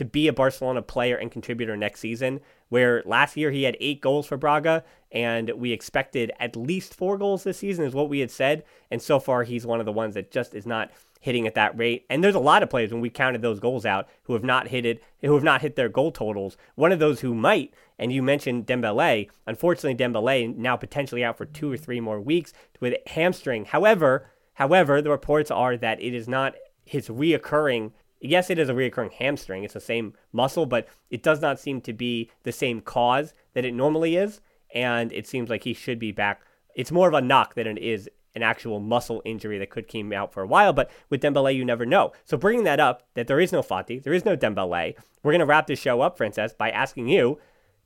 to be a Barcelona player and contributor next season. Where last year he had eight goals for Braga, and we expected at least four goals this season, is what we had said. And so far, he's one of the ones that just is not hitting at that rate. And there's a lot of players when we counted those goals out who have not hit it, who have not hit their goal totals. One of those who might, and you mentioned Dembele. Unfortunately, Dembele now potentially out for two or three more weeks with hamstring. However, however, the reports are that it is not his reoccurring yes, it is a reoccurring hamstring. It's the same muscle, but it does not seem to be the same cause that it normally is. And it seems like he should be back. It's more of a knock than it is an actual muscle injury that could him out for a while. But with Dembele, you never know. So bringing that up, that there is no Fati, there is no Dembele, we're going to wrap this show up, Francesc, by asking you,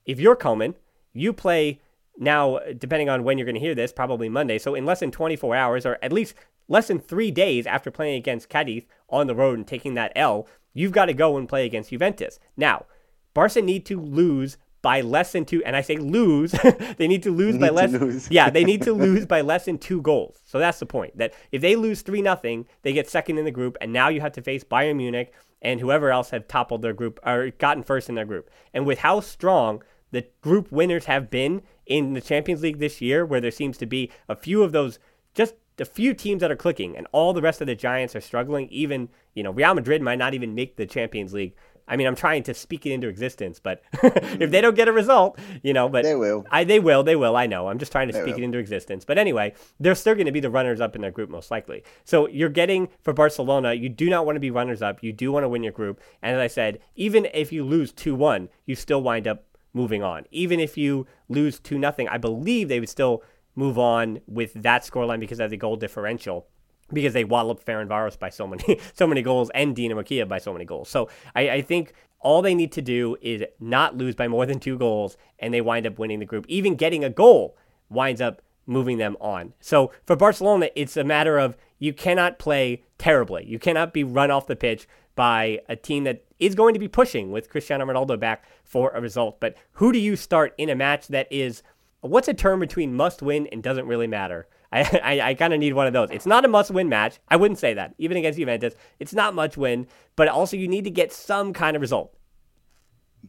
if you're Koeman, you play now, depending on when you're going to hear this, probably Monday. So in less than 24 hours, or at least less than three days after playing against Cadiz on the road and taking that L, you've got to go and play against Juventus. Now, Barca need to lose by less than two, and I say lose, they need to lose need by less. lose. yeah, they need to lose by less than two goals. So that's the point. That if they lose three nothing, they get second in the group, and now you have to face Bayern Munich and whoever else have toppled their group or gotten first in their group. And with how strong the group winners have been in the Champions League this year, where there seems to be a few of those just the few teams that are clicking and all the rest of the giants are struggling even you know real madrid might not even make the champions league. I mean i'm trying to speak it into existence but if they don't get a result you know but They will. I, they will they will i know. I'm just trying to They speak will. it into existence. But anyway they're still going to be the runners up in their group most likely. So you're getting for barcelona you do not want to be runners up. You do want to win your group. And as i said even if you lose 2-1 you still wind up moving on. Even if you lose 2 nothing i believe they would still move on with that scoreline because of the goal differential because they walloped Ferencvaros by so many so many goals and Dinamo Kiev by so many goals. So I, I think all they need to do is not lose by more than two goals, and they wind up winning the group. Even getting a goal winds up moving them on. So for Barcelona, it's a matter of you cannot play terribly. You cannot be run off the pitch by a team that is going to be pushing with Cristiano Ronaldo back for a result. But who do you start in a match that is what's a term between must win and doesn't really matter? I I, I kind of need one of those. It's not a must win match. I wouldn't say that even against Juventus. It's not much win, but also you need to get some kind of result.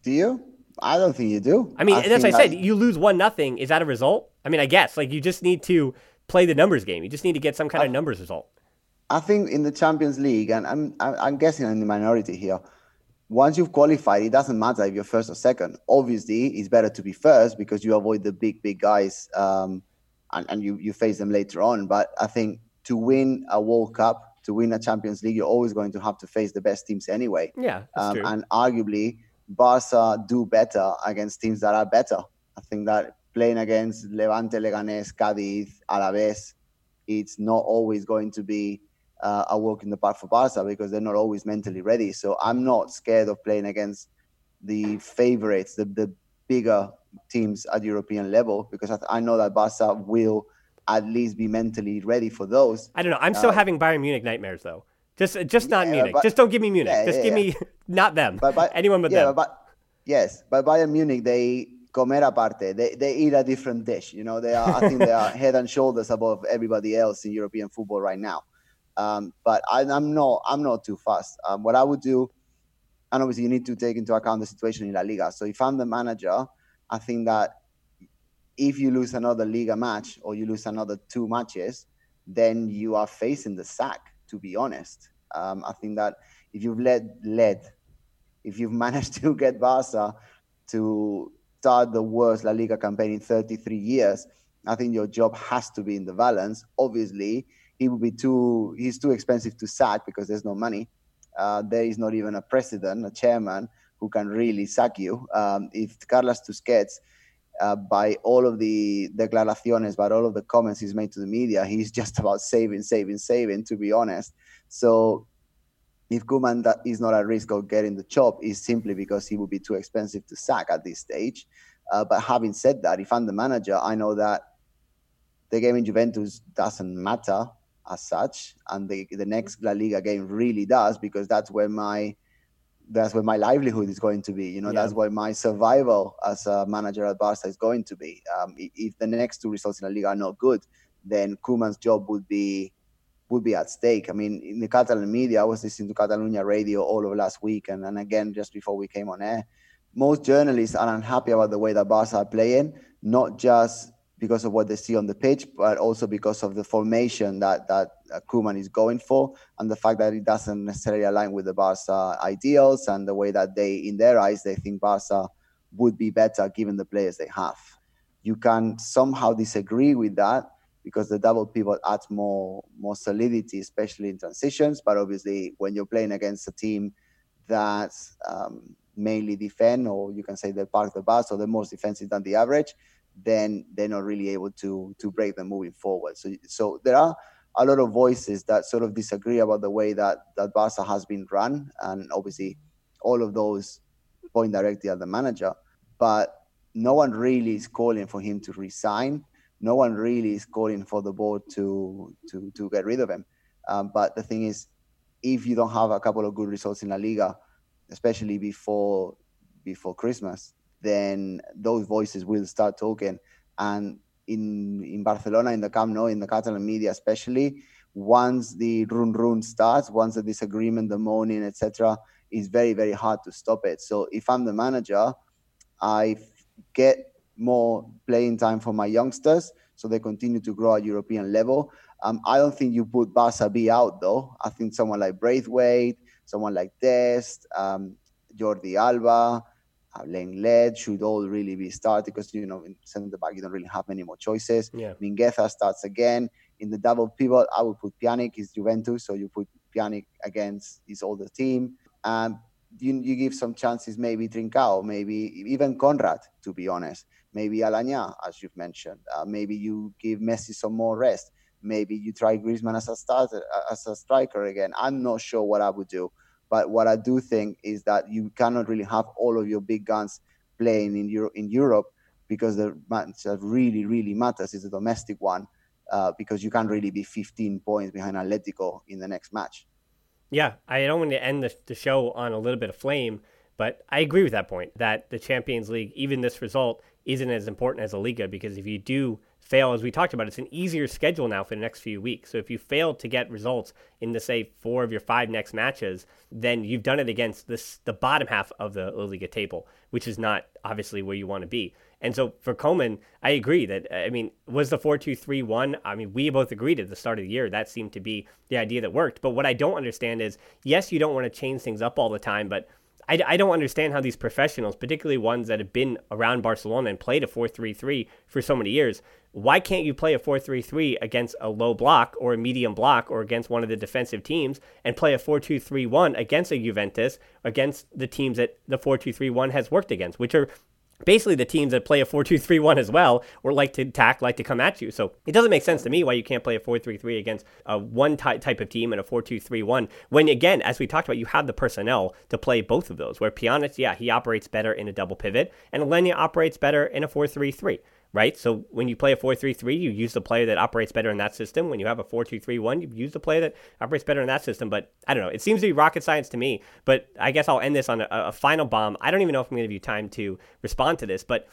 Do you? I don't think you do. I mean, that's what I said. You lose one nothing. Is that a result? I mean, I guess like you just need to play the numbers game. You just need to get some kind of numbers result. I think in the Champions League, and I'm I'm I'm guessing I'm in the minority here. Once you've qualified, it doesn't matter if you're first or second. Obviously, it's better to be first because you avoid the big big guys, um, and and you you face them later on. But I think to win a World Cup, to win a Champions League, you're always going to have to face the best teams anyway. Yeah, Um, and arguably, Barca do better against teams that are better. I think that playing against Levante, Leganés, Cádiz, Alaves, it's not always going to be uh, a walk in the park for Barca because they're not always mentally ready. So I'm not scared of playing against the favorites, the, the bigger teams at European level, because I, I know that Barca will at least be mentally ready for those. I don't know. I'm still uh, having Bayern Munich nightmares though. Just just not Yeah, Munich. but- just don't give me Munich. Yeah, just yeah, give me not them. But, but Anyone but yeah, them. But, yes, but Bayern Munich, they comer aparte. They they eat a different dish. You know, they are. I think they are head and shoulders above everybody else in European football right now. Um, but I, I'm not. I'm not too fast. Um, what I would do, and obviously you need to take into account the situation in La Liga. So if I'm the manager, I think that if you lose another Liga match or you lose another two matches, then you are facing the sack. To be honest, um, I think that if you've led led if you've managed to get Barca to start the worst La Liga campaign in 33 years, I think your job has to be in the balance. Obviously, he would be too he's too expensive to sack because there's no money. uh, there is not even a president, a chairman, who can really sack you. Um, if Carlos Tusquets, uh, by all of the declaraciones, by all of the comments he's made to the media, he's just about saving, saving, saving, to be honest. So if Koeman is not at risk of getting the job, is simply because he would be too expensive to sack at this stage. Uh, but having said that, if I'm the manager, I know that the game in Juventus doesn't matter as such, and the the next La Liga game really does because that's where my that's where my livelihood is going to be. You know, yeah. that's where my survival as a manager at Barca is going to be. Um, if the next two results in La Liga are not good, then Koeman's job would be would be at stake. I mean, in the Catalan media, I was listening to Catalunya radio all of last week, and, and again just before we came on air. Most journalists are unhappy about the way that Barca are playing, not just because of what they see on the pitch, but also because of the formation that that uh, Koeman is going for, and the fact that it doesn't necessarily align with the Barca ideals and the way that they, in their eyes, they think Barca would be better given the players they have. You can somehow disagree with that because the double pivot adds more more solidity, especially in transitions. But obviously, when you're playing against a team that um, mainly defend, or you can say they're part of the bus, or they're more defensive than the average, then they're not really able to to break them moving forward. So so there are a lot of voices that sort of disagree about the way that that Barca has been run, and obviously all of those point directly at the manager. But no one really is calling for him to resign. No one really is calling for the board to to to get rid of him. Um, but the thing is, if you don't have a couple of good results in La Liga, especially before before Christmas, then those voices will start talking. And in in Barcelona, in the Camp Nou, in the Catalan media especially, once the run run starts, once the disagreement, the moaning, etc., is very very hard to stop it. So if I'm the manager, I get more playing time for my youngsters so they continue to grow at European level. Um, I don't think you put Barca B out though. I think someone like Braithwaite, someone like Dest, um, Jordi Alba, uh, Lenglet should all really be started because you know in center back you don't really have many more choices. Yeah. Mingueza starts again in the double pivot. I would put Pjanic is Juventus, so you put Pjanic against his older team. and you, you give some chances, maybe Trincao, maybe even Konrad, to be honest. Maybe Aleñá, as you've mentioned. Uh, maybe you give Messi some more rest. Maybe you try Griezmann as a starter, uh, as a striker again. I'm not sure what I would do. But what I do think is that you cannot really have all of your big guns playing in Euro- in Europe because the match that really really matters is the domestic one uh, because you can't really be 15 points behind Atletico in the next match. Yeah, I don't want to end the, the show on a little bit of flame, but I agree with that point that the Champions League, even this result, isn't as important as a Liga because if you do fail, as we talked about, it's an easier schedule now for the next few weeks. So if you fail to get results in the say four of your five next matches, then you've done it against this the bottom half of the La Liga table, which is not obviously where you want to be. And so for Koeman, I agree that uh, I mean, was the four two three one? I mean, we both agreed at the start of the year that seemed to be the idea that worked. But what I don't understand is, yes, you don't want to change things up all the time, but I, I don't understand how these professionals, particularly ones that have been around Barcelona and played a 4 3 3 for so many years, why can't you play a 4 3 3 against a low block or a medium block or against one of the defensive teams and play a 4 2 3 1 against a Juventus, against the teams that the 4 2 3 1 has worked against, which are basically the teams that play a 4-2-3-1 as well or like to attack like to come at you. So it doesn't make sense to me why you can't play a 4-3-3 against a one ty- type of team and a 4-2-3-1 when again as we talked about you have the personnel to play both of those where Pjanic yeah he operates better in a double pivot and Aleñá operates better in a 4-3-3 right? So when you play a 4-3-3, you use the player that operates better in that system. When you have a 4-2-3-1, you use the player that operates better in that system. But I don't know. It seems to be rocket science to me. But I guess I'll end this on a, a final bomb. I don't even know if I'm going to give you time to respond to this. But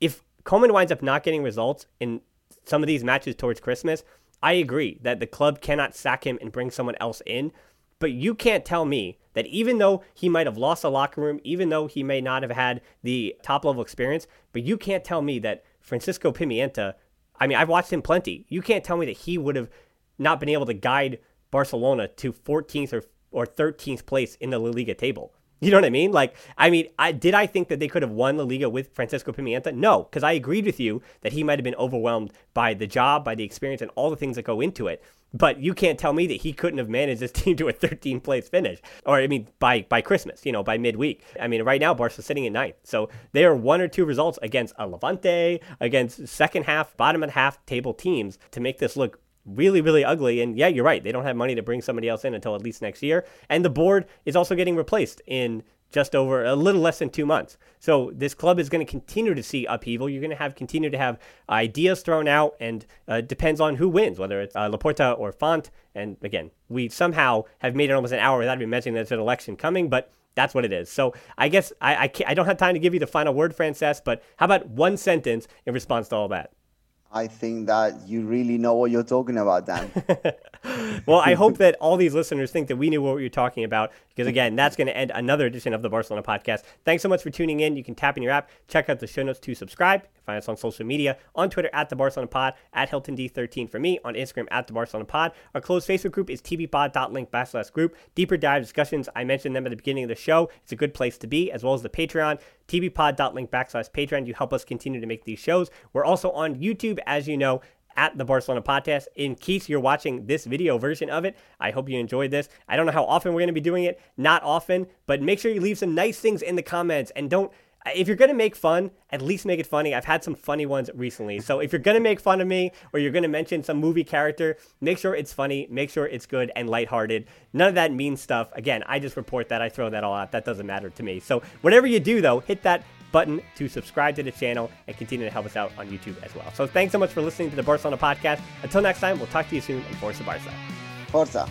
if Koeman winds up not getting results in some of these matches towards Christmas, I agree that the club cannot sack him and bring someone else in. But you can't tell me that even though he might have lost the locker room, even though he may not have had the top level experience, but you can't tell me that Francisco Pimienta, I mean, I've watched him plenty. You can't tell me that he would have not been able to guide Barcelona to 14th or, or 13th place in the La Liga table. You know what I mean? Like, I mean, I did I think that they could have won La Liga with Francisco Pimienta? No, because I agreed with you that he might have been overwhelmed by the job, by the experience, and all the things that go into it. But you can't tell me that he couldn't have managed this team to a 13 place finish, or I mean, by by Christmas, you know, by midweek. I mean, right now Barca's sitting at ninth, so they are one or two results against a Levante, against second half, bottom of half table teams to make this look really, really ugly. And yeah, you're right. They don't have money to bring somebody else in until at least next year. And the board is also getting replaced in just over a little less than two months. So this club is going to continue to see upheaval. You're going to have continue to have ideas thrown out, and uh, depends on who wins, whether it's uh, Laporta or Font. And again, we somehow have made it almost an hour without even mentioning that there's an election coming, but that's what it is. So I guess I I, I don't have time to give you the final word, Francesc, but how about one sentence in response to all that? I think that you really know what you're talking about, Dan. well, I hope that all these listeners think that we knew what we were talking about because, again, that's going to end another edition of the Barcelona podcast. Thanks so much for tuning in. You can tap in your app, check out the show notes to subscribe. Find us on social media on Twitter at the Barcelona Pod, at Hilton D13 for me, on Instagram at the Barcelona Pod. Our closed Facebook group is tvpod.link backslash group. Deeper dive discussions, I mentioned them at the beginning of the show. It's a good place to be, as well as the Patreon tvpod.link backslash Patreon. You help us continue to make these shows. We're also on YouTube, as you know, at the Barcelona podcast. In case you're watching this video version of it, I hope you enjoyed this. I don't know how often we're going to be doing it, not often, but make sure you leave some nice things in the comments and don't if you're going to make fun, at least make it funny. I've had some funny ones recently. So if you're going to make fun of me or you're going to mention some movie character, make sure it's funny, make sure it's good and lighthearted. None of that mean stuff. Again, I just report that. I throw that all out. That doesn't matter to me. So whatever you do, though, hit that button to subscribe to the channel and continue to help us out on YouTube as well. So thanks so much for listening to the Barcelona podcast. Until next time, we'll talk to you soon and Forza Barca. Forza.